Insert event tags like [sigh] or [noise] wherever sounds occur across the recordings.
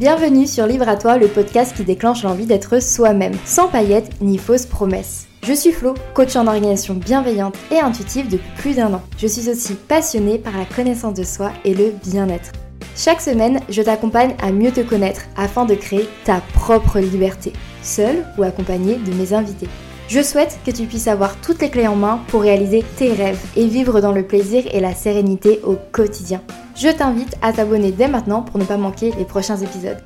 Bienvenue sur Livre à toi, le podcast qui déclenche l'envie d'être soi-même, sans paillettes ni fausses promesses. Je suis Flo, coach en organisation bienveillante et intuitive depuis plus d'un an. Je suis aussi passionnée par la connaissance de soi et le bien-être. Chaque semaine, je t'accompagne à mieux te connaître afin de créer ta propre liberté, seule ou accompagnée de mes invités. Je souhaite que tu puisses avoir toutes les clés en main pour réaliser tes rêves et vivre dans le plaisir et la sérénité au quotidien. Je t'invite à t'abonner dès maintenant pour ne pas manquer les prochains épisodes.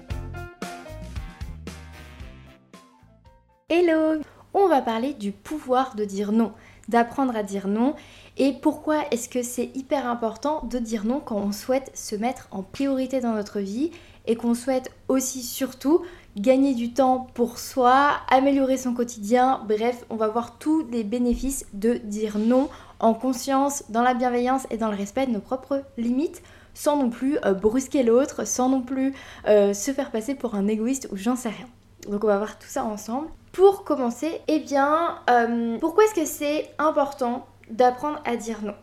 Hello! On va parler du pouvoir de dire non, d'apprendre à dire non. Et pourquoi est-ce que c'est hyper important de dire non quand on souhaite se mettre en priorité dans notre vie et qu'on souhaite aussi surtout gagner du temps pour soi, améliorer son quotidien, bref, on va voir tous les bénéfices de dire non en conscience, dans la bienveillance et dans le respect de nos propres limites sans non plus euh, brusquer l'autre, sans non plus euh, se faire passer pour un égoïste ou j'en sais rien. Donc on va voir tout ça ensemble. Pour commencer, eh bien, euh, pourquoi est-ce que c'est important d'apprendre à dire non?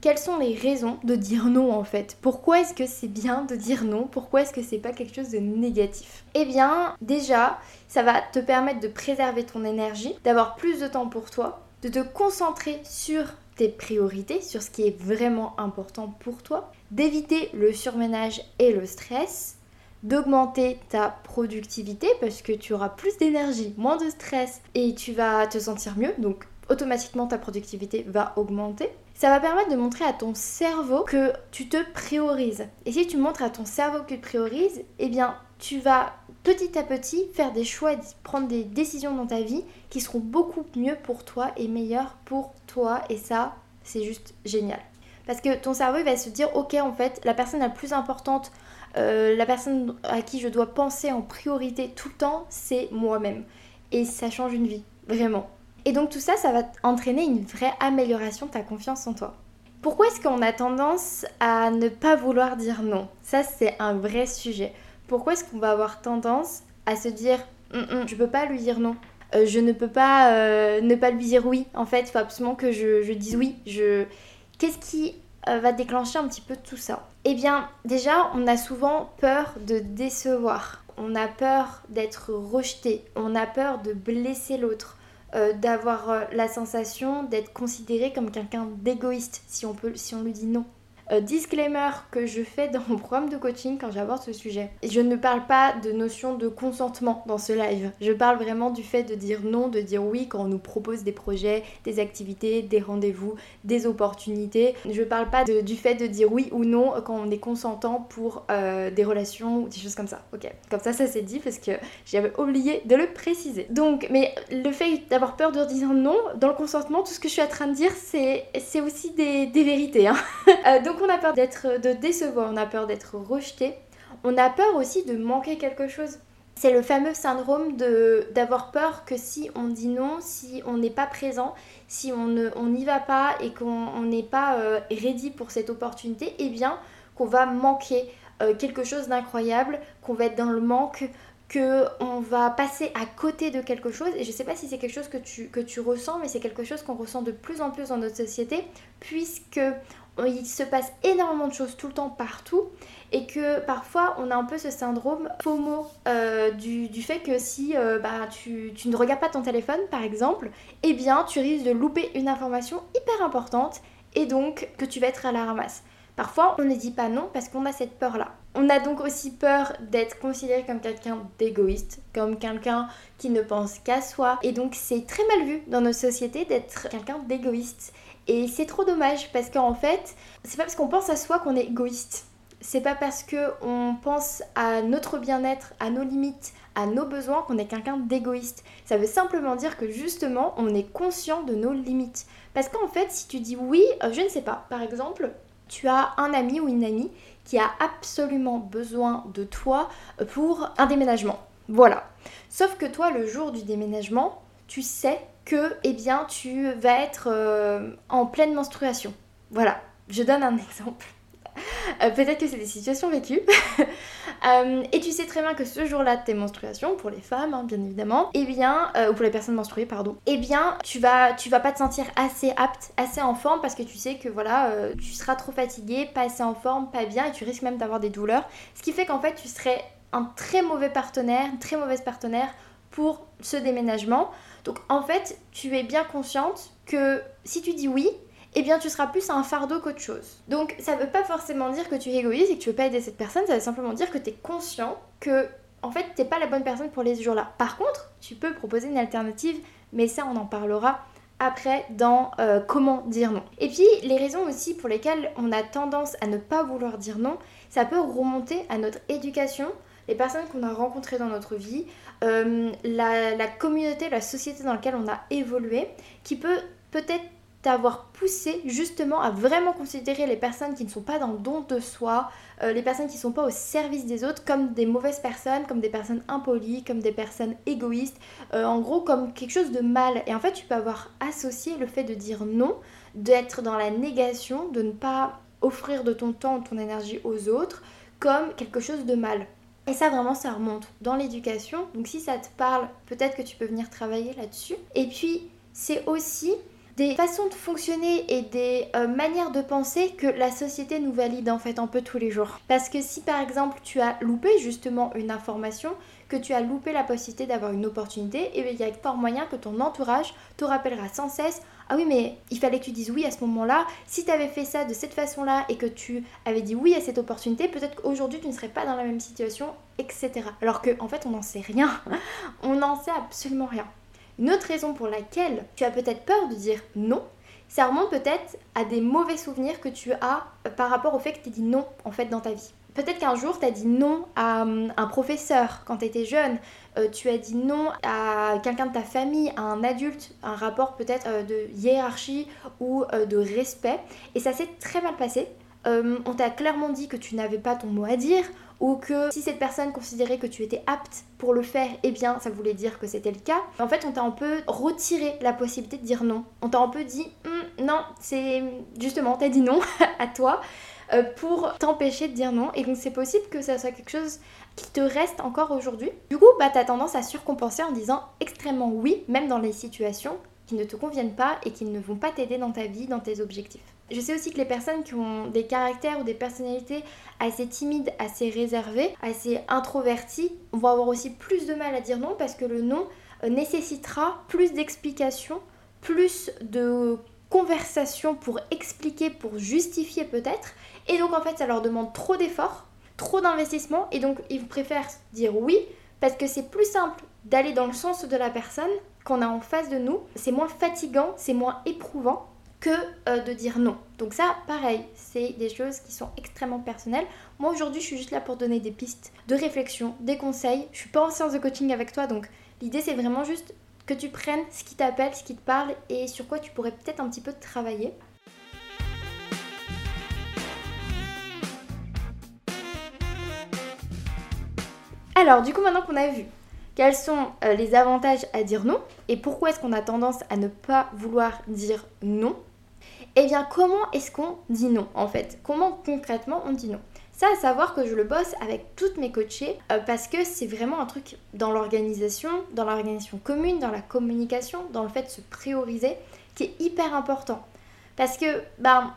Quelles sont les raisons de dire non en fait? Pourquoi est-ce que c'est bien de dire non? Pourquoi est-ce que c'est pas quelque chose de négatif? Eh bien, déjà, ça va te permettre de préserver ton énergie, d'avoir plus de temps pour toi, de te concentrer sur tes priorités, sur ce qui est vraiment important pour toi, d'éviter le surménage et le stress, d'augmenter ta productivité parce que tu auras plus d'énergie, moins de stress et tu vas te sentir mieux, donc automatiquement ta productivité va augmenter. Ça va permettre de montrer à ton cerveau que tu te priorises. Et si tu montres à ton cerveau que tu te priorises, eh bien tu vas petit à petit faire des choix prendre des décisions dans ta vie qui seront beaucoup mieux pour toi et meilleures pour toi. Et ça, c'est juste génial. Parce que ton cerveau il va se dire, ok, en fait, la personne la plus importante, euh, la personne à qui je dois penser en priorité tout le temps, c'est moi-même. Et ça change une vie, vraiment. Et donc tout ça, ça va entraîner une vraie amélioration de ta confiance en toi. Pourquoi est-ce qu'on a tendance à ne pas vouloir dire non? Ça, c'est un vrai sujet. Pourquoi est-ce qu'on va avoir tendance à se dire, hum, hum, je peux pas lui dire non? Euh, je ne peux pas euh, ne pas lui dire oui. En fait, il faut absolument que je, dise oui. Je... Qu'est-ce qui euh, va déclencher un petit peu tout ça? Eh bien, déjà, on a souvent peur de décevoir. On a peur d'être rejeté. On a peur de blesser l'autre. D'avoir la sensation d'être considéré comme quelqu'un d'égoïste si on peut si on lui dit non. Euh, disclaimer que je fais dans mon programme de coaching quand j'aborde ce sujet. Je ne parle pas de notion de consentement dans ce live. Je parle vraiment du fait de dire non, de dire oui quand on nous propose des projets, des activités, des rendez-vous, des opportunités. Je parle pas du fait de dire oui ou non quand on est consentant pour euh, des relations ou des choses comme ça. Ok, comme ça, ça c'est dit parce que j'avais oublié de le préciser. Donc, mais le fait d'avoir peur de dire non dans le consentement, tout ce que je suis en train de dire, c'est aussi des, vérités. Hein. [laughs] Euh, donc, on a peur d'être, de décevoir, on a peur d'être rejeté, on a peur aussi de manquer quelque chose. C'est le fameux syndrome de, d'avoir peur que si on dit non, si on n'est pas présent, si on n'y va pas et qu'on n'est pas euh, ready pour cette opportunité, eh bien qu'on va manquer euh, quelque chose d'incroyable, qu'on va être dans le manque, qu'on va passer à côté de quelque chose. Et je ne sais pas si c'est quelque chose que tu, que tu ressens, mais c'est quelque chose qu'on ressent de plus en plus dans notre société, puisque il se passe énormément de choses tout le temps partout et que parfois on a un peu ce syndrome FOMO euh, du, fait que si euh, bah, tu, tu, ne regardes pas ton téléphone par exemple, eh bien tu risques de louper une information hyper importante et donc que tu vas être à la ramasse. Parfois on ne dit pas non parce qu'on a cette peur là. On a donc aussi peur d'être considéré comme quelqu'un d'égoïste, comme quelqu'un qui ne pense qu'à soi et donc c'est très mal vu dans nos sociétés d'être quelqu'un d'égoïste. Et c'est trop dommage parce qu'en fait, c'est pas parce qu'on pense à soi qu'on est égoïste. C'est pas parce qu'on pense à notre bien-être, à nos limites, à nos besoins qu'on est quelqu'un d'égoïste. Ça veut simplement dire que justement, on est conscient de nos limites. Parce qu'en fait, si tu dis oui, euh, je ne sais pas, par exemple, tu as un ami ou une amie qui a absolument besoin de toi pour un déménagement. Voilà. Sauf que toi, le jour du déménagement, tu sais que eh bien, tu vas être euh, en pleine menstruation. Voilà, je donne un [laughs] exemple. Euh, peut-être que c'est des situations vécues. [laughs] Euh, et tu sais très bien que ce jour-là de tes menstruations, pour les femmes hein, bien évidemment, eh bien, ou pour les personnes menstruées, pardon, eh bien tu vas, tu vas pas te sentir assez apte, assez en forme parce que tu sais que voilà, tu seras trop fatiguée, pas assez en forme, pas bien et tu risques même d'avoir des douleurs. Ce qui fait qu'en fait tu serais un très mauvais partenaire, une très mauvaise partenaire pour ce déménagement. Donc en fait, tu es bien consciente que si tu dis oui, eh bien tu seras plus un fardeau qu'autre chose. Donc ça veut pas forcément dire que tu es égoïste et que tu veux pas aider cette personne, ça veut simplement dire que tu es conscient que en fait t'es pas la bonne personne pour les jours-là. Par contre, tu peux proposer une alternative, mais ça on en parlera après dans euh, comment dire non. Et puis les raisons aussi pour lesquelles on a tendance à ne pas vouloir dire non, ça peut remonter à notre éducation, les personnes qu'on a rencontrées dans notre vie, euh, la, communauté, la société dans laquelle on a évolué, qui peut peut-être t'avoir poussé justement à vraiment considérer les personnes qui ne sont pas dans le don de soi, euh, les personnes qui ne sont pas au service des autres comme des mauvaises personnes, comme des personnes impolies, comme des personnes égoïstes, euh, en gros comme quelque chose de mal. Et en fait, tu peux avoir associé le fait de dire non, d'être dans la négation, de ne pas offrir de ton temps ou ton énergie aux autres comme quelque chose de mal. Et ça vraiment ça remonte dans l'éducation. Donc si ça te parle, peut-être que tu peux venir travailler là-dessus. Et puis c'est aussi des façons de fonctionner et des euh, manières de penser que la société nous valide en fait un peu tous les jours. Parce que si par exemple tu as loupé justement une information, que tu as loupé la possibilité d'avoir une opportunité, et eh il y a fort moyen que ton entourage te rappellera sans cesse ah oui mais il fallait que tu dises oui à ce moment-là, si tu avais fait ça de cette façon-là et que tu avais dit oui à cette opportunité, peut-être qu'aujourd'hui tu ne serais pas dans la même situation, etc. Alors qu'en en fait on n'en sait rien, [laughs] on n'en sait absolument rien. Une autre raison pour laquelle tu as peut-être peur de dire non, ça remonte peut-être à des mauvais souvenirs que tu as euh, par rapport au fait que tu dit non en fait dans ta vie. Peut-être qu'un jour tu as dit non à hum, un professeur quand tu étais jeune, euh, tu as dit non à quelqu'un de ta famille, à un adulte, un rapport peut-être euh, de hiérarchie ou de respect, et ça s'est très mal passé. Hum, on t'a clairement dit que tu n'avais pas ton mot à dire, ou que si cette personne considérait que tu étais apte pour le faire, eh bien ça voulait dire que c'était le cas. En fait, on t'a un peu retiré la possibilité de dire non. On t'a un peu dit hum, non, c'est justement, t'as dit non [laughs] à toi euh, pour t'empêcher de dire non. Et donc c'est possible que ça soit quelque chose qui te reste encore aujourd'hui. Du coup, bah t'as tendance à surcompenser en disant extrêmement oui, même dans les situations qui ne te conviennent pas et qui ne vont pas t'aider dans ta vie, dans tes objectifs. Je sais aussi que les personnes qui ont des caractères ou des personnalités assez timides, assez réservées, assez introverties, vont avoir aussi plus de mal à dire non parce que le non euh, nécessitera plus d'explications, plus de conversations pour expliquer, pour justifier peut-être. Et donc en fait ça leur demande trop d'efforts, trop d'investissement et donc ils préfèrent dire oui parce que c'est plus simple d'aller dans le sens de la personne qu'on a en face de nous. C'est moins fatigant, c'est moins éprouvant que euh, de dire non. Donc ça, pareil, c'est des choses qui sont extrêmement personnelles. Moi aujourd'hui, je suis juste là pour donner des pistes de réflexion, des conseils. Je suis pas en séance de coaching avec toi, donc l'idée c'est vraiment juste que tu prennes ce qui t'appelle, ce qui te parle et sur quoi tu pourrais peut-être un petit peu travailler. Alors, du coup, maintenant qu'on a vu quels sont euh, les avantages à dire non et pourquoi est-ce qu'on a tendance à ne pas vouloir dire non Eh bien, comment est-ce qu'on dit non en fait? Comment concrètement on dit non? Ça, à savoir que je le bosse avec toutes mes coachées euh, parce que c'est vraiment un truc dans l'organisation, dans l'organisation commune, dans la communication, dans le fait de se prioriser qui est hyper important. Parce que, bah,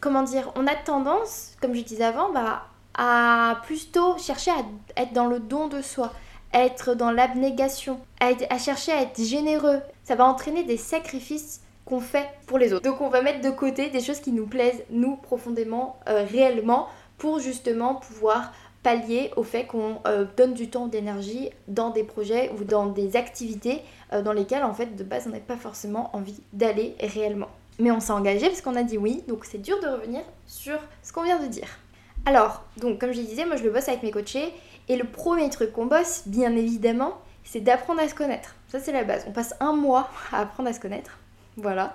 comment dire, on a tendance, comme je disais avant, bah, à plutôt chercher à être dans le don de soi être dans l'abnégation, à, chercher à être généreux. Ça va entraîner des sacrifices qu'on fait pour les autres. Donc on va mettre de côté des choses qui nous plaisent, nous, profondément, euh, réellement, pour justement pouvoir pallier au fait qu'on euh, donne du temps, d'énergie dans des projets ou dans des activités euh, dans lesquelles en fait de base on n'a pas forcément envie d'aller réellement. Mais on s'est engagé parce qu'on a dit oui, donc c'est dur de revenir sur ce qu'on vient de dire. Alors, donc comme je disais, moi je le bosse avec mes coachés et le premier truc qu'on bosse, bien évidemment, c'est d'apprendre à se connaître. Ça, c'est la base. On passe un mois à apprendre à se connaître. Voilà.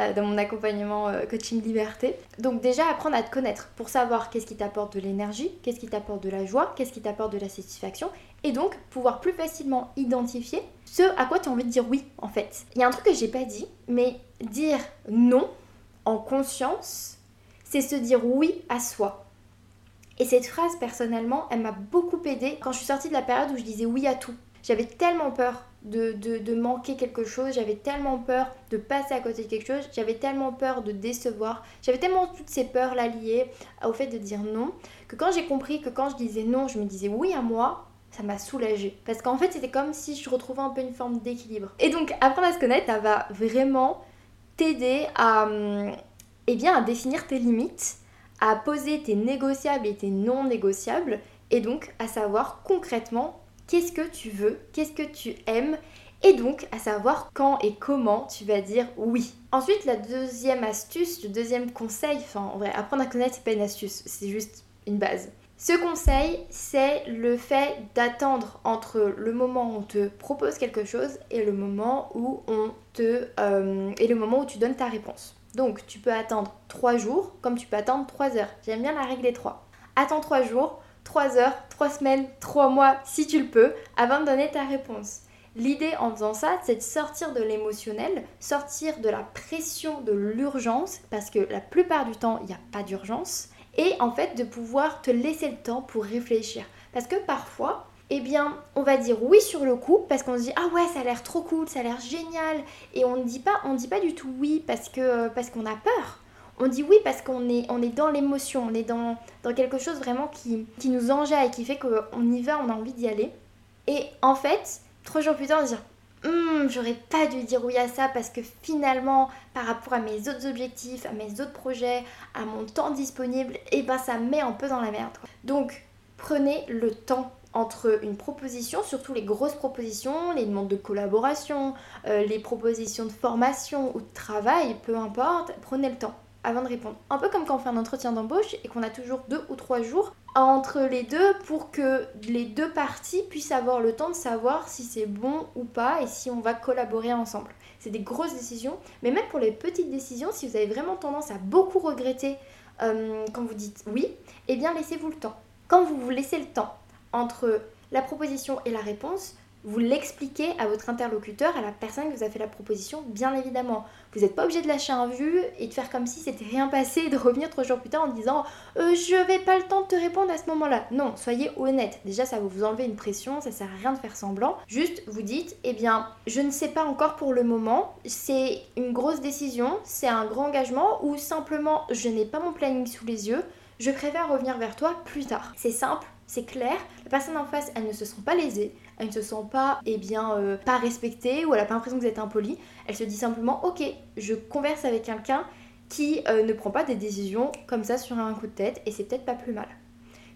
Euh, dans mon accompagnement euh, coaching liberté. Donc déjà apprendre à te connaître pour savoir qu'est-ce qui t'apporte de l'énergie, qu'est-ce qui t'apporte de la joie, qu'est-ce qui t'apporte de la satisfaction et donc pouvoir plus facilement identifier ce à quoi tu as envie de dire oui en fait. Il y a un truc que j'ai pas dit, mais dire non en conscience, c'est se dire oui à soi. Et cette phrase, personnellement, elle m'a beaucoup aidée quand je suis sortie de la période où je disais oui à tout. J'avais tellement peur de, de, manquer quelque chose, j'avais tellement peur de passer à côté de quelque chose, j'avais tellement peur de décevoir, j'avais tellement toutes ces peurs-là liées au fait de dire non, que quand j'ai compris que quand je disais non, je me disais oui à moi, ça m'a soulagée. Parce qu'en fait, c'était comme si je retrouvais un peu une forme d'équilibre. Et donc, apprendre à se connaître, ça va vraiment t'aider à, hum, eh bien, à définir tes limites, à poser tes négociables et tes non négociables, et donc à savoir concrètement qu'est-ce que tu veux, qu'est-ce que tu aimes, et donc à savoir quand et comment tu vas dire oui. Ensuite, la deuxième astuce, le deuxième conseil, enfin en vrai, apprendre à connaître, c'est pas une astuce, c'est juste une base. Ce conseil, c'est le fait d'attendre entre le moment où on te propose quelque chose et le moment où on te euh, et le moment où tu donnes ta réponse. Donc tu peux attendre 3 jours comme tu peux attendre 3 heures. J'aime bien la règle des 3. Attends 3 jours, 3 heures, 3 semaines, 3 mois si tu le peux avant de donner ta réponse. L'idée en faisant ça, c'est de sortir de l'émotionnel, sortir de la pression de l'urgence, parce que la plupart du temps, il n'y a pas d'urgence, et en fait de pouvoir te laisser le temps pour réfléchir. Parce que parfois, eh bien, on va dire oui sur le coup parce qu'on se dit ah ouais, ça a l'air trop cool, ça a l'air génial, et on ne dit pas, on dit pas du tout oui parce que parce qu'on a peur. On dit oui parce qu'on est, on est dans l'émotion, on est dans, quelque chose vraiment qui, qui nous enjaille, qui fait qu'on y va, on a envie d'y aller. Et en fait, trois jours plus tard, on se dit hum, j'aurais pas dû dire oui à ça parce que finalement, par rapport à mes autres objectifs, à mes autres projets, à mon temps disponible, et eh ben ça me met un peu dans la merde. Donc, prenez le temps entre une proposition, surtout les grosses propositions, les demandes de collaboration, euh, les propositions de formation ou de travail, peu importe, prenez le temps avant de répondre. Un peu comme quand on fait un entretien d'embauche et qu'on a toujours deux ou trois jours entre les deux pour que les deux parties puissent avoir le temps de savoir si c'est bon ou pas et si on va collaborer ensemble. C'est des grosses décisions, mais même pour les petites décisions, si vous avez vraiment tendance à beaucoup regretter euh, quand vous dites oui, eh bien laissez-vous le temps. Quand vous vous laissez le temps entre la proposition et la réponse, vous l'expliquez à votre interlocuteur, à la personne qui vous a fait la proposition, bien évidemment. Vous n'êtes pas obligé de lâcher un vu et de faire comme si c'était rien passé et de revenir trois jours plus tard en disant euh, je vais pas le temps de te répondre à ce moment-là. Non, soyez honnête. Déjà, ça va vous enlever une pression, ça sert à rien de faire semblant. Juste, vous dites eh bien, je ne sais pas encore pour le moment, c'est une grosse décision, c'est un grand engagement ou simplement je n'ai pas mon planning sous les yeux, je préfère revenir vers toi plus tard. C'est simple, c'est clair, la personne en face, elle ne se sent pas lésée, elle ne se sent pas, eh bien, euh, pas respectée ou elle n'a pas l'impression que vous êtes impoli. Elle se dit simplement, ok, je converse avec quelqu'un qui euh, ne prend pas des décisions comme ça sur un coup de tête et c'est peut-être pas plus mal.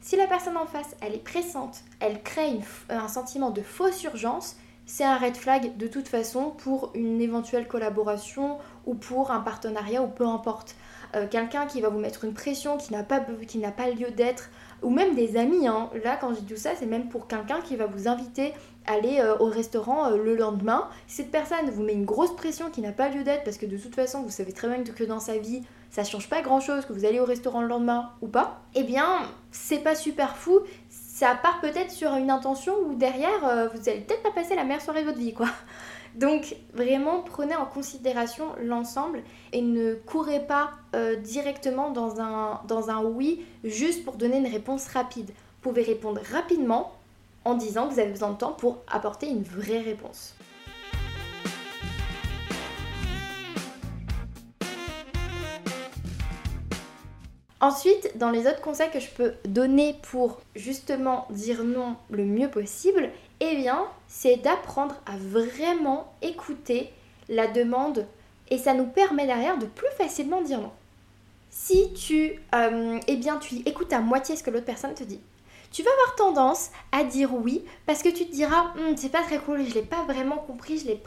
Si la personne en face, elle est pressante, elle crée un sentiment de fausse urgence, c'est un red flag de toute façon pour une éventuelle collaboration ou pour un partenariat ou peu importe. Euh, quelqu'un qui va vous mettre une pression qui n'a pas, pas lieu d'être, ou même des amis. Hein. Là, quand je dis tout ça, c'est même pour quelqu'un qui va vous inviter à aller euh, au restaurant euh, le lendemain. Si cette personne vous met une grosse pression qui n'a pas lieu d'être, parce que de toute façon, vous savez très bien que dans sa vie, ça change pas grand chose que vous allez au restaurant le lendemain ou pas, eh bien, c'est pas super fou. Ça part peut-être sur une intention où derrière, vous allez peut-être pas passer la meilleure soirée de votre vie, quoi. Donc vraiment prenez en considération l'ensemble et ne courez pas euh, directement dans un, dans un oui juste pour donner une réponse rapide. Vous pouvez répondre rapidement en disant que vous avez besoin de temps pour apporter une vraie réponse. Ensuite, dans les autres conseils que je peux donner pour justement dire non le mieux possible, eh bien, c'est d'apprendre à vraiment écouter la demande et ça nous permet derrière de plus facilement dire non. Si tu, euh, eh bien, tu écoutes à moitié ce que l'autre personne te dit, tu vas avoir tendance à dire oui parce que tu te diras hum, c'est pas très cool, je l'ai pas vraiment compris, je l'ai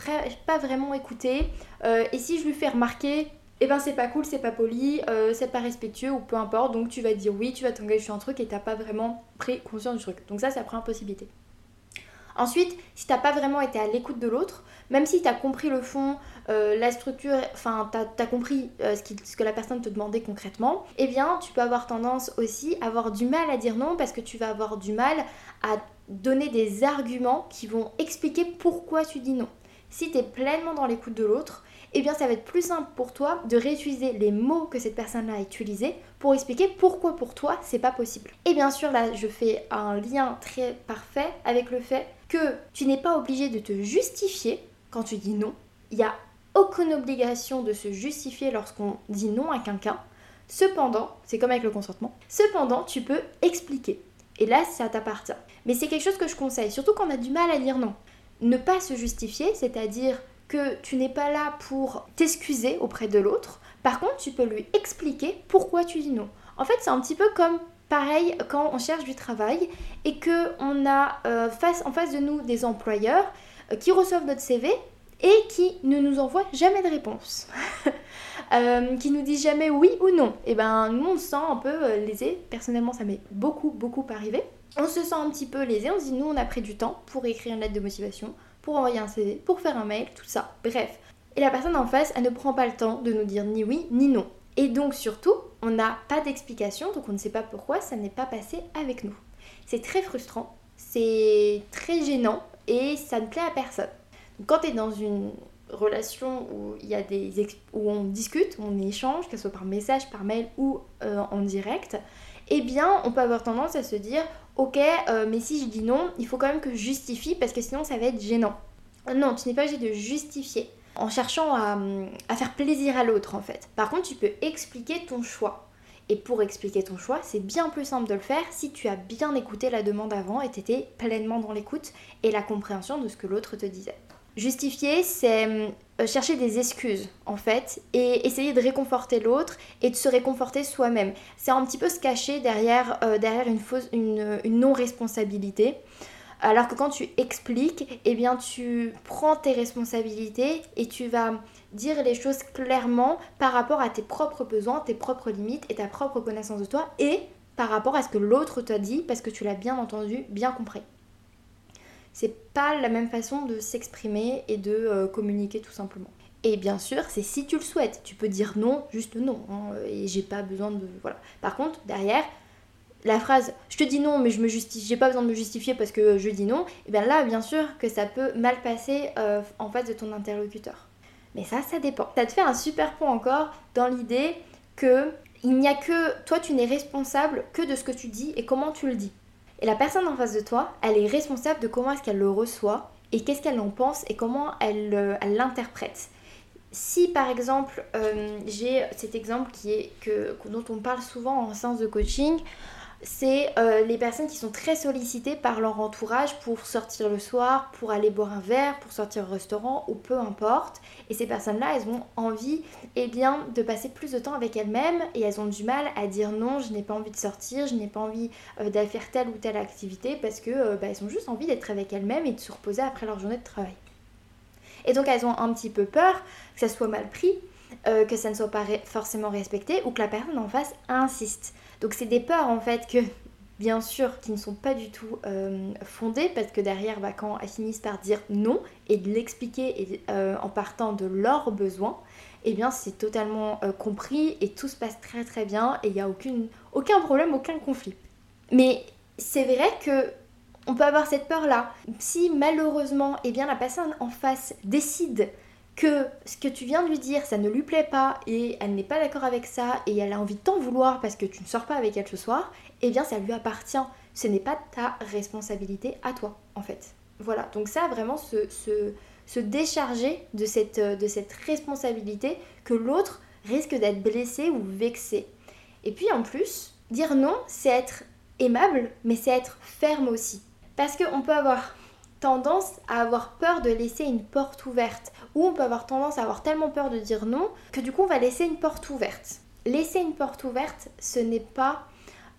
pas vraiment écouté. Euh, et si je lui fais remarquer, eh ben c'est pas cool, c'est pas poli, euh, c'est pas respectueux ou peu importe, donc tu vas dire oui, tu vas t'engager sur un truc et t'as pas vraiment pris conscience du truc. Donc ça, c'est la première possibilité. Ensuite, si t'as pas vraiment été à l'écoute de l'autre, même si t'as compris le fond, euh, la structure, enfin t'as as compris euh, ce, ce, que la personne te demandait concrètement, eh bien tu peux avoir tendance aussi à avoir du mal à dire non parce que tu vas avoir du mal à donner des arguments qui vont expliquer pourquoi tu dis non. Si tu es pleinement dans l'écoute de l'autre, eh bien ça va être plus simple pour toi de réutiliser les mots que cette personne-là a utilisés pour expliquer pourquoi pour toi c'est pas possible. Et bien sûr là je fais un lien très parfait avec le fait que tu n'es pas obligé de te justifier quand tu dis non. Il n'y a aucune obligation de se justifier lorsqu'on dit non à quelqu'un. Cependant, c'est comme avec le consentement, cependant tu peux expliquer. Et là, ça t'appartient. Mais c'est quelque chose que je conseille, surtout quand on a du mal à dire non. Ne pas se justifier, c'est-à-dire que tu n'es pas là pour t'excuser auprès de l'autre. Par contre, tu peux lui expliquer pourquoi tu dis non. En fait, c'est un petit peu comme pareil quand on cherche du travail et que on a euh, face, en face de nous des employeurs euh, qui reçoivent notre CV et qui ne nous envoient jamais de réponse. [laughs] Euh, qui nous disent jamais oui ou non. Et eh ben nous on se sent un peu lésé. Personnellement ça m'est beaucoup beaucoup arrivé. On se sent un petit peu lésé, on se dit nous on a pris du temps pour écrire une lettre de motivation, pour envoyer un CV, pour faire un mail, tout ça. Bref. Et la personne en face, elle ne prend pas le temps de nous dire ni oui ni non. Et donc surtout, on n'a pas d'explication, donc on ne sait pas pourquoi ça n'est pas passé avec nous. C'est très frustrant, c'est très gênant et ça ne plaît à personne. Quand tu es dans une relation où y a des où on discute, on échange, que ce soit par message, par mail ou euh, en direct, eh bien on peut avoir tendance à se dire ok, euh, mais si je dis non, il faut quand même que je justifie parce que sinon ça va être gênant. Non, tu n'es pas obligé de justifier en cherchant à, faire plaisir à l'autre en fait. Par contre, tu peux expliquer ton choix. Et pour expliquer ton choix, c'est bien plus simple de le faire si tu as bien écouté la demande avant et t'étais pleinement dans l'écoute et la compréhension de ce que l'autre te disait. Justifier, c'est euh, chercher des excuses en fait et essayer de réconforter l'autre et de se réconforter soi-même. C'est un petit peu se cacher derrière, euh, derrière une, une, une non-responsabilité. Alors que quand tu expliques, eh bien tu prends tes responsabilités et tu vas dire les choses clairement par rapport à tes propres besoins, tes propres limites et ta propre connaissance de toi et par rapport à ce que l'autre t'a dit parce que tu l'as bien entendu, bien compris c'est pas la même façon de s'exprimer et de euh, communiquer tout simplement. Et bien sûr, c'est si tu le souhaites. Tu peux dire non, juste non. Hein, et j'ai pas besoin de. Voilà. Par contre, derrière, la phrase je te dis non, mais je me justifie, j'ai pas besoin de me justifier parce que je dis non, et eh bien là, bien sûr que ça peut mal passer euh, en face de ton interlocuteur. Mais ça, ça dépend. Ça te fait un super point encore dans l'idée que il n'y a que toi, tu n'es responsable que de ce que tu dis et comment tu le dis. Et la personne en face de toi, elle est responsable de comment est-ce qu'elle le reçoit et qu'est-ce qu'elle en pense et comment elle euh, l'interprète. Si par exemple, euh, j'ai cet exemple qui est que, dont on parle souvent en séance de coaching, c'est euh, les personnes qui sont très sollicitées par leur entourage pour sortir le soir, pour aller boire un verre, pour sortir au restaurant ou peu importe. Et ces personnes-là, elles ont envie eh bien, de passer plus de temps avec elles-mêmes et elles ont du mal à dire non, je n'ai pas envie de sortir, je n'ai pas envie euh, d'aller faire telle ou telle activité parce que euh, bah, elles ont juste envie d'être avec elles-mêmes et de se reposer après leur journée de travail. Et donc elles ont un petit peu peur que ça soit mal pris, que ça ne soit pas forcément respecté ou que la personne en face insiste. Donc c'est des peurs en fait que bien sûr qui ne sont pas du tout euh, fondées parce que derrière bah, quand elles finissent par dire non et de l'expliquer euh, en partant de leurs besoins, eh bien c'est totalement euh, compris et tout se passe très très bien et il n'y a aucun problème, aucun conflit. Mais c'est vrai que on peut avoir cette peur là. Si malheureusement eh bien la personne en face décide que ce que tu viens de lui dire, ça ne lui plaît pas et elle n'est pas d'accord avec ça et elle a envie de t'en vouloir parce que tu ne sors pas avec elle ce soir, eh bien ça lui appartient. Ce n'est pas ta responsabilité à toi en fait. Voilà, donc ça vraiment se, décharger de cette, de cette responsabilité que l'autre risque d'être blessé ou vexé. Et puis en plus, dire non, c'est être aimable, mais c'est être ferme aussi. Parce qu'on peut avoir tendance à avoir peur de laisser une porte ouverte. Ou on peut avoir tendance à avoir tellement peur de dire non que du coup on va laisser une porte ouverte. Laisser une porte ouverte, ce n'est pas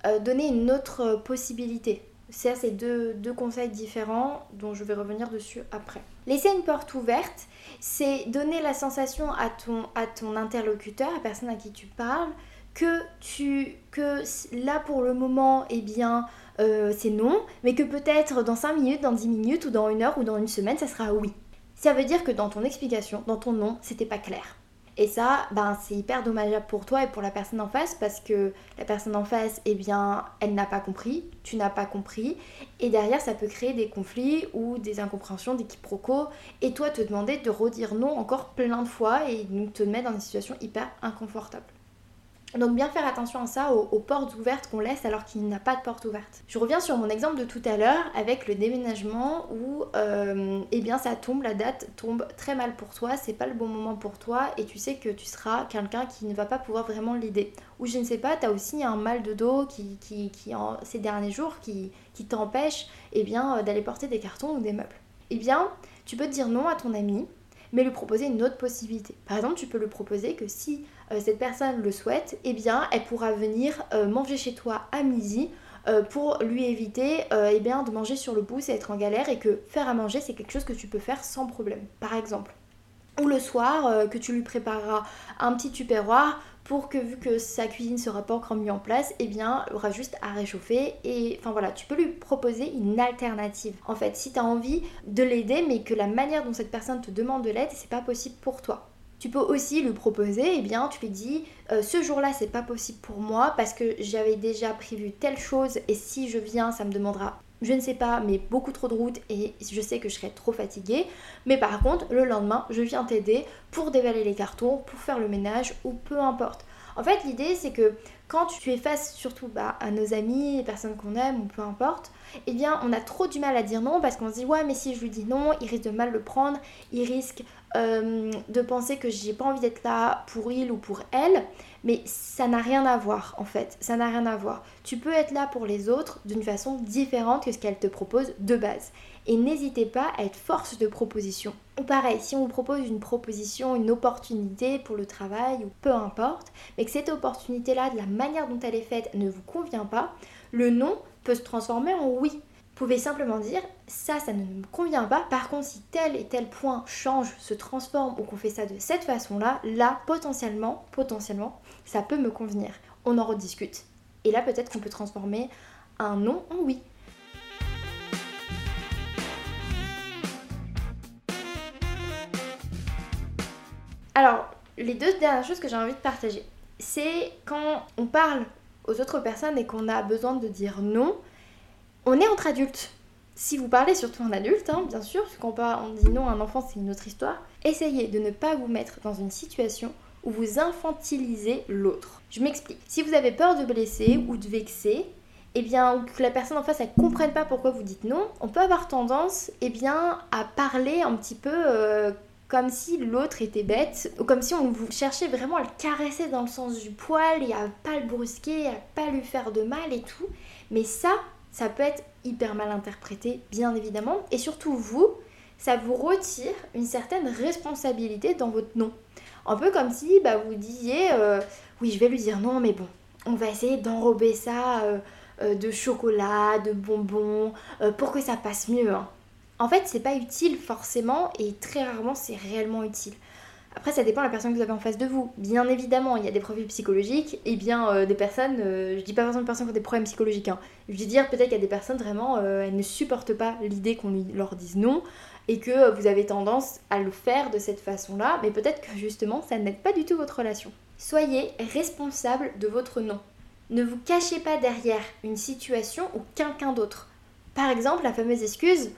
euh, donner une autre possibilité. Ça, c'est deux, deux, conseils différents dont je vais revenir dessus après. Laisser une porte ouverte, c'est donner la sensation à ton, à ton interlocuteur, à la personne à qui tu parles, que tu que là pour le moment, eh bien, euh, c'est non, mais que peut-être dans 5 minutes, dans 10 minutes, ou dans une heure, ou dans une semaine, ça sera oui. Ça veut dire que dans ton explication, dans ton non, c'était pas clair. Et ça, ben, c'est hyper dommageable pour toi et pour la personne en face parce que la personne en face, eh bien, elle n'a pas compris, tu n'as pas compris. Et derrière, ça peut créer des conflits ou des incompréhensions, des quiproquos. Et toi, te demander de redire non encore plein de fois et donc te mettre dans une situation hyper inconfortable. Donc bien faire attention à ça, aux, portes ouvertes qu'on laisse alors qu'il n'y a pas de porte ouverte. Je reviens sur mon exemple de tout à l'heure avec le déménagement où euh, eh bien ça tombe, la date tombe très mal pour toi, c'est pas le bon moment pour toi et tu sais que tu seras quelqu'un qui ne va pas pouvoir vraiment l'aider. Ou je ne sais pas, tu as aussi un mal de dos qui, en, ces derniers jours qui, t'empêche eh bien euh, d'aller porter des cartons ou des meubles. Eh bien, tu peux dire non à ton ami, mais lui proposer une autre possibilité. Par exemple, tu peux lui proposer que si cette personne le souhaite, eh bien, elle pourra venir euh, manger chez toi à midi euh, pour lui éviter eh bien, de manger sur le pouce et être en galère et que faire à manger, c'est quelque chose que tu peux faire sans problème, par exemple. Ou le soir, que tu lui prépareras un petit tupperware pour que vu que sa cuisine sera pas encore mise en place, eh bien, il aura juste à réchauffer et enfin voilà, tu peux lui proposer une alternative. En fait, si tu as envie de l'aider mais que la manière dont cette personne te demande de l'aide, c'est pas possible pour toi. Tu peux aussi lui proposer, eh bien, tu lui dis euh, ce jour-là, c'est pas possible pour moi parce que j'avais déjà prévu telle chose et si je viens, ça me demandera, je ne sais pas, mais beaucoup trop de route et je sais que je serai trop fatiguée. Mais par contre, le lendemain, je viens t'aider pour dévaler les cartons, pour faire le ménage ou peu importe. En fait, l'idée, c'est que quand tu es face surtout bah, à nos amis, les personnes qu'on aime ou peu importe, eh bien, on a trop du mal à dire non parce qu'on se dit ouais, mais si je lui dis non, il risque de mal le prendre, il risque euh, de penser que j'ai pas envie d'être là pour il ou pour elle, mais ça n'a rien à voir en fait, ça n'a rien à voir. Tu peux être là pour les autres d'une façon différente que ce qu'elle te propose de base. Et n'hésitez pas à être force de proposition. Ou pareil, si on vous propose une proposition, une opportunité pour le travail ou peu importe, mais que cette opportunité-là, de la manière dont elle est faite, ne vous convient pas, le non peut se transformer en oui pouvez simplement dire ça, ça ne me convient pas. Par contre, si tel et tel point change, se transforme ou qu'on fait ça de cette façon-là, là, potentiellement, potentiellement, ça peut me convenir. On en rediscute. Et là, peut-être qu'on peut transformer un non en oui. Alors, les deux dernières choses que j'ai envie de partager, c'est quand on parle aux autres personnes et qu'on a besoin de dire non, on est entre adultes. Si vous parlez surtout en adulte, hein, bien sûr, parce qu'on on dit non à un enfant, c'est une autre histoire. Essayez de ne pas vous mettre dans une situation où vous infantilisez l'autre. Je m'explique. Si vous avez peur de blesser ou de vexer, eh bien, ou que la personne en face ne comprenne pas pourquoi vous dites non, on peut avoir tendance eh bien, à parler un petit peu euh, comme si l'autre était bête, ou comme si on vous cherchait vraiment à le caresser dans le sens du poil et à pas le brusquer, à pas lui faire de mal et tout. Mais ça, ça peut être hyper mal interprété, bien évidemment. Et surtout, vous, ça vous retire une certaine responsabilité dans votre nom. Un peu comme si bah, vous disiez euh, Oui, je vais lui dire non, mais bon, on va essayer d'enrober ça euh, euh, de chocolat, de bonbons, pour que ça passe mieux. Hein. En fait, c'est pas utile forcément, et très rarement c'est réellement utile. Après, ça dépend de la personne que vous avez en face de vous. Bien évidemment, il y a des profils psychologiques et bien euh, des personnes, euh, je dis pas forcément des personnes qui ont des problèmes psychologiques, hein. je veux dire peut-être qu'il y a des personnes vraiment, euh, elles ne supportent pas l'idée qu'on leur dise non et que vous avez tendance à le faire de cette façon-là, mais peut-être que justement, ça n'aide pas du tout votre relation. Soyez responsable de votre non. Ne vous cachez pas derrière une situation ou quelqu'un d'autre. Par exemple, la fameuse excuse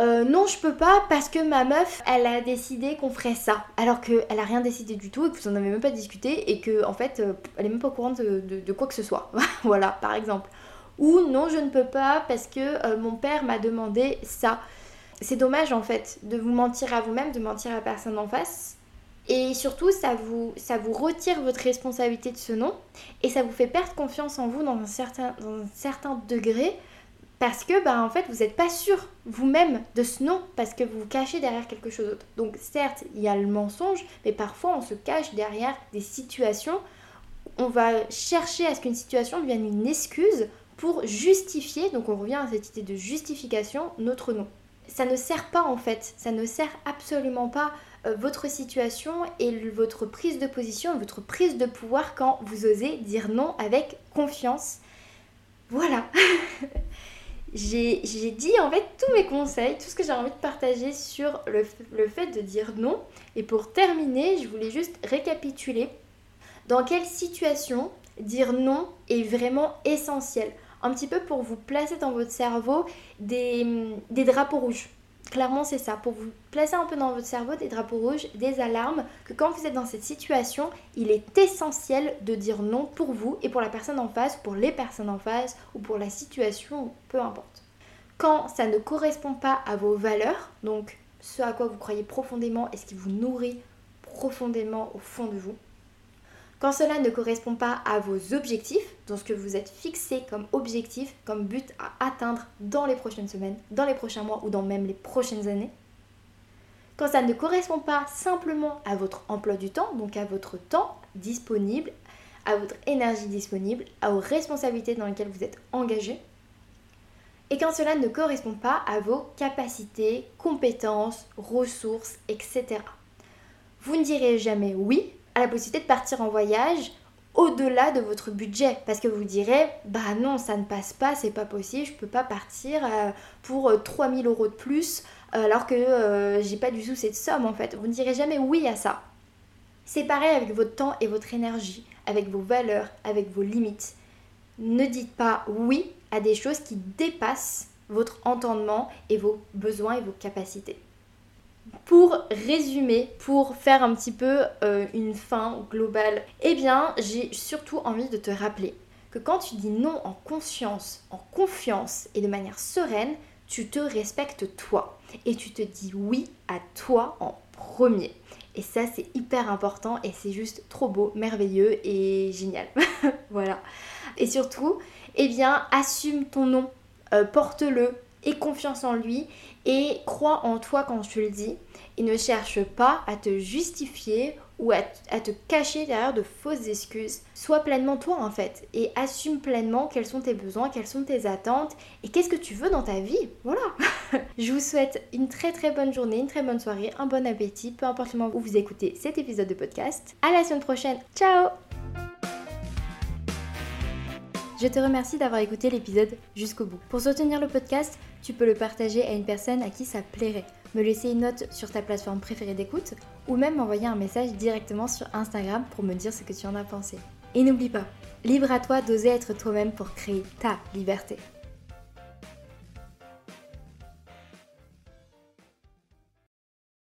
euh, non, je peux pas parce que ma meuf, elle a décidé qu'on ferait ça. Alors qu'elle a rien décidé du tout et que vous en avez même pas discuté et que en fait, euh, elle est même pas au courant de, quoi que ce soit. [laughs] voilà, par exemple. Ou non, je ne peux pas parce que euh, mon père m'a demandé ça. C'est dommage en fait de vous mentir à vous-même, de mentir à personne en face. Et surtout, ça vous, ça vous retire votre responsabilité de ce nom et ça vous fait perdre confiance en vous dans un certain, dans un certain degré parce que bah, en fait vous n'êtes pas sûr vous-même de ce nom parce que vous vous cachez derrière quelque chose d'autre. Donc certes il y a le mensonge mais parfois on se cache derrière des situations. On va chercher à ce qu'une situation devienne une excuse pour justifier, donc on revient à cette idée de justification, notre nom. Ça ne sert pas en fait, ça ne sert absolument pas euh, votre situation et votre prise de position, votre prise de pouvoir quand vous osez dire non avec confiance. Voilà [laughs] j'ai dit en fait tous mes conseils, tout ce que j'ai envie de partager sur le, fait de dire non. Et pour terminer, je voulais juste récapituler dans quelle situation dire non est vraiment essentiel. Un petit peu pour vous placer dans votre cerveau des drapeaux rouges. Clairement, c'est ça. Pour vous placer un peu dans votre cerveau des drapeaux rouges, des alarmes, que quand vous êtes dans cette situation, il est essentiel de dire non pour vous et pour la personne en face, pour les personnes en face, ou pour la situation, peu importe. Quand ça ne correspond pas à vos valeurs, donc ce à quoi vous croyez profondément et ce qui vous nourrit profondément au fond de vous, quand cela ne correspond pas à vos objectifs, dans ce que vous êtes fixé comme objectif, comme but à atteindre dans les prochaines semaines, dans les prochains mois ou dans même les prochaines années, quand ça ne correspond pas simplement à votre emploi du temps, donc à votre temps disponible, à votre énergie disponible, à vos responsabilités dans lesquelles vous êtes engagé, et quand cela ne correspond pas à vos capacités, compétences, ressources, etc. Vous ne direz jamais oui à la possibilité de partir en voyage au-delà de votre budget. Parce que vous direz bah non ça ne passe pas c'est pas possible je peux pas partir euh, pour 3000 euh, euros de plus euh, alors que j'ai pas du tout cette somme en fait. Vous ne direz jamais oui à ça. C'est pareil avec votre temps et votre énergie avec vos valeurs avec vos limites. Ne dites pas oui à des choses qui dépassent votre entendement et vos besoins et vos capacités pour résumer, pour faire un petit peu euh, une fin globale, eh bien, j'ai surtout envie de te rappeler que quand tu dis non en conscience, en confiance et de manière sereine, tu te respectes toi et tu te dis oui à toi en premier. Et ça, c'est hyper important et c'est juste trop beau, merveilleux et génial. [laughs] voilà. Et surtout, eh bien, assume ton nom, euh, porte-le, aie confiance en lui et crois en toi quand je le dis et ne cherche pas à te justifier ou à, te cacher derrière de fausses excuses. Sois pleinement toi en fait et assume pleinement quels sont tes besoins, quelles sont tes attentes et qu'est-ce que tu veux dans ta vie. Voilà. [laughs] je vous souhaite une très très bonne journée, une très bonne soirée, un bon appétit, peu importe le moment où vous écoutez cet épisode de podcast. À la semaine prochaine. Ciao je te remercie d'avoir écouté l'épisode jusqu'au bout. Pour soutenir le podcast, tu peux le partager à une personne à qui ça plairait, me laisser une note sur ta plateforme préférée d'écoute ou même m'envoyer un message directement sur Instagram pour me dire ce que tu en as pensé. Et n'oublie pas, libre à toi d'oser être toi-même pour créer ta liberté.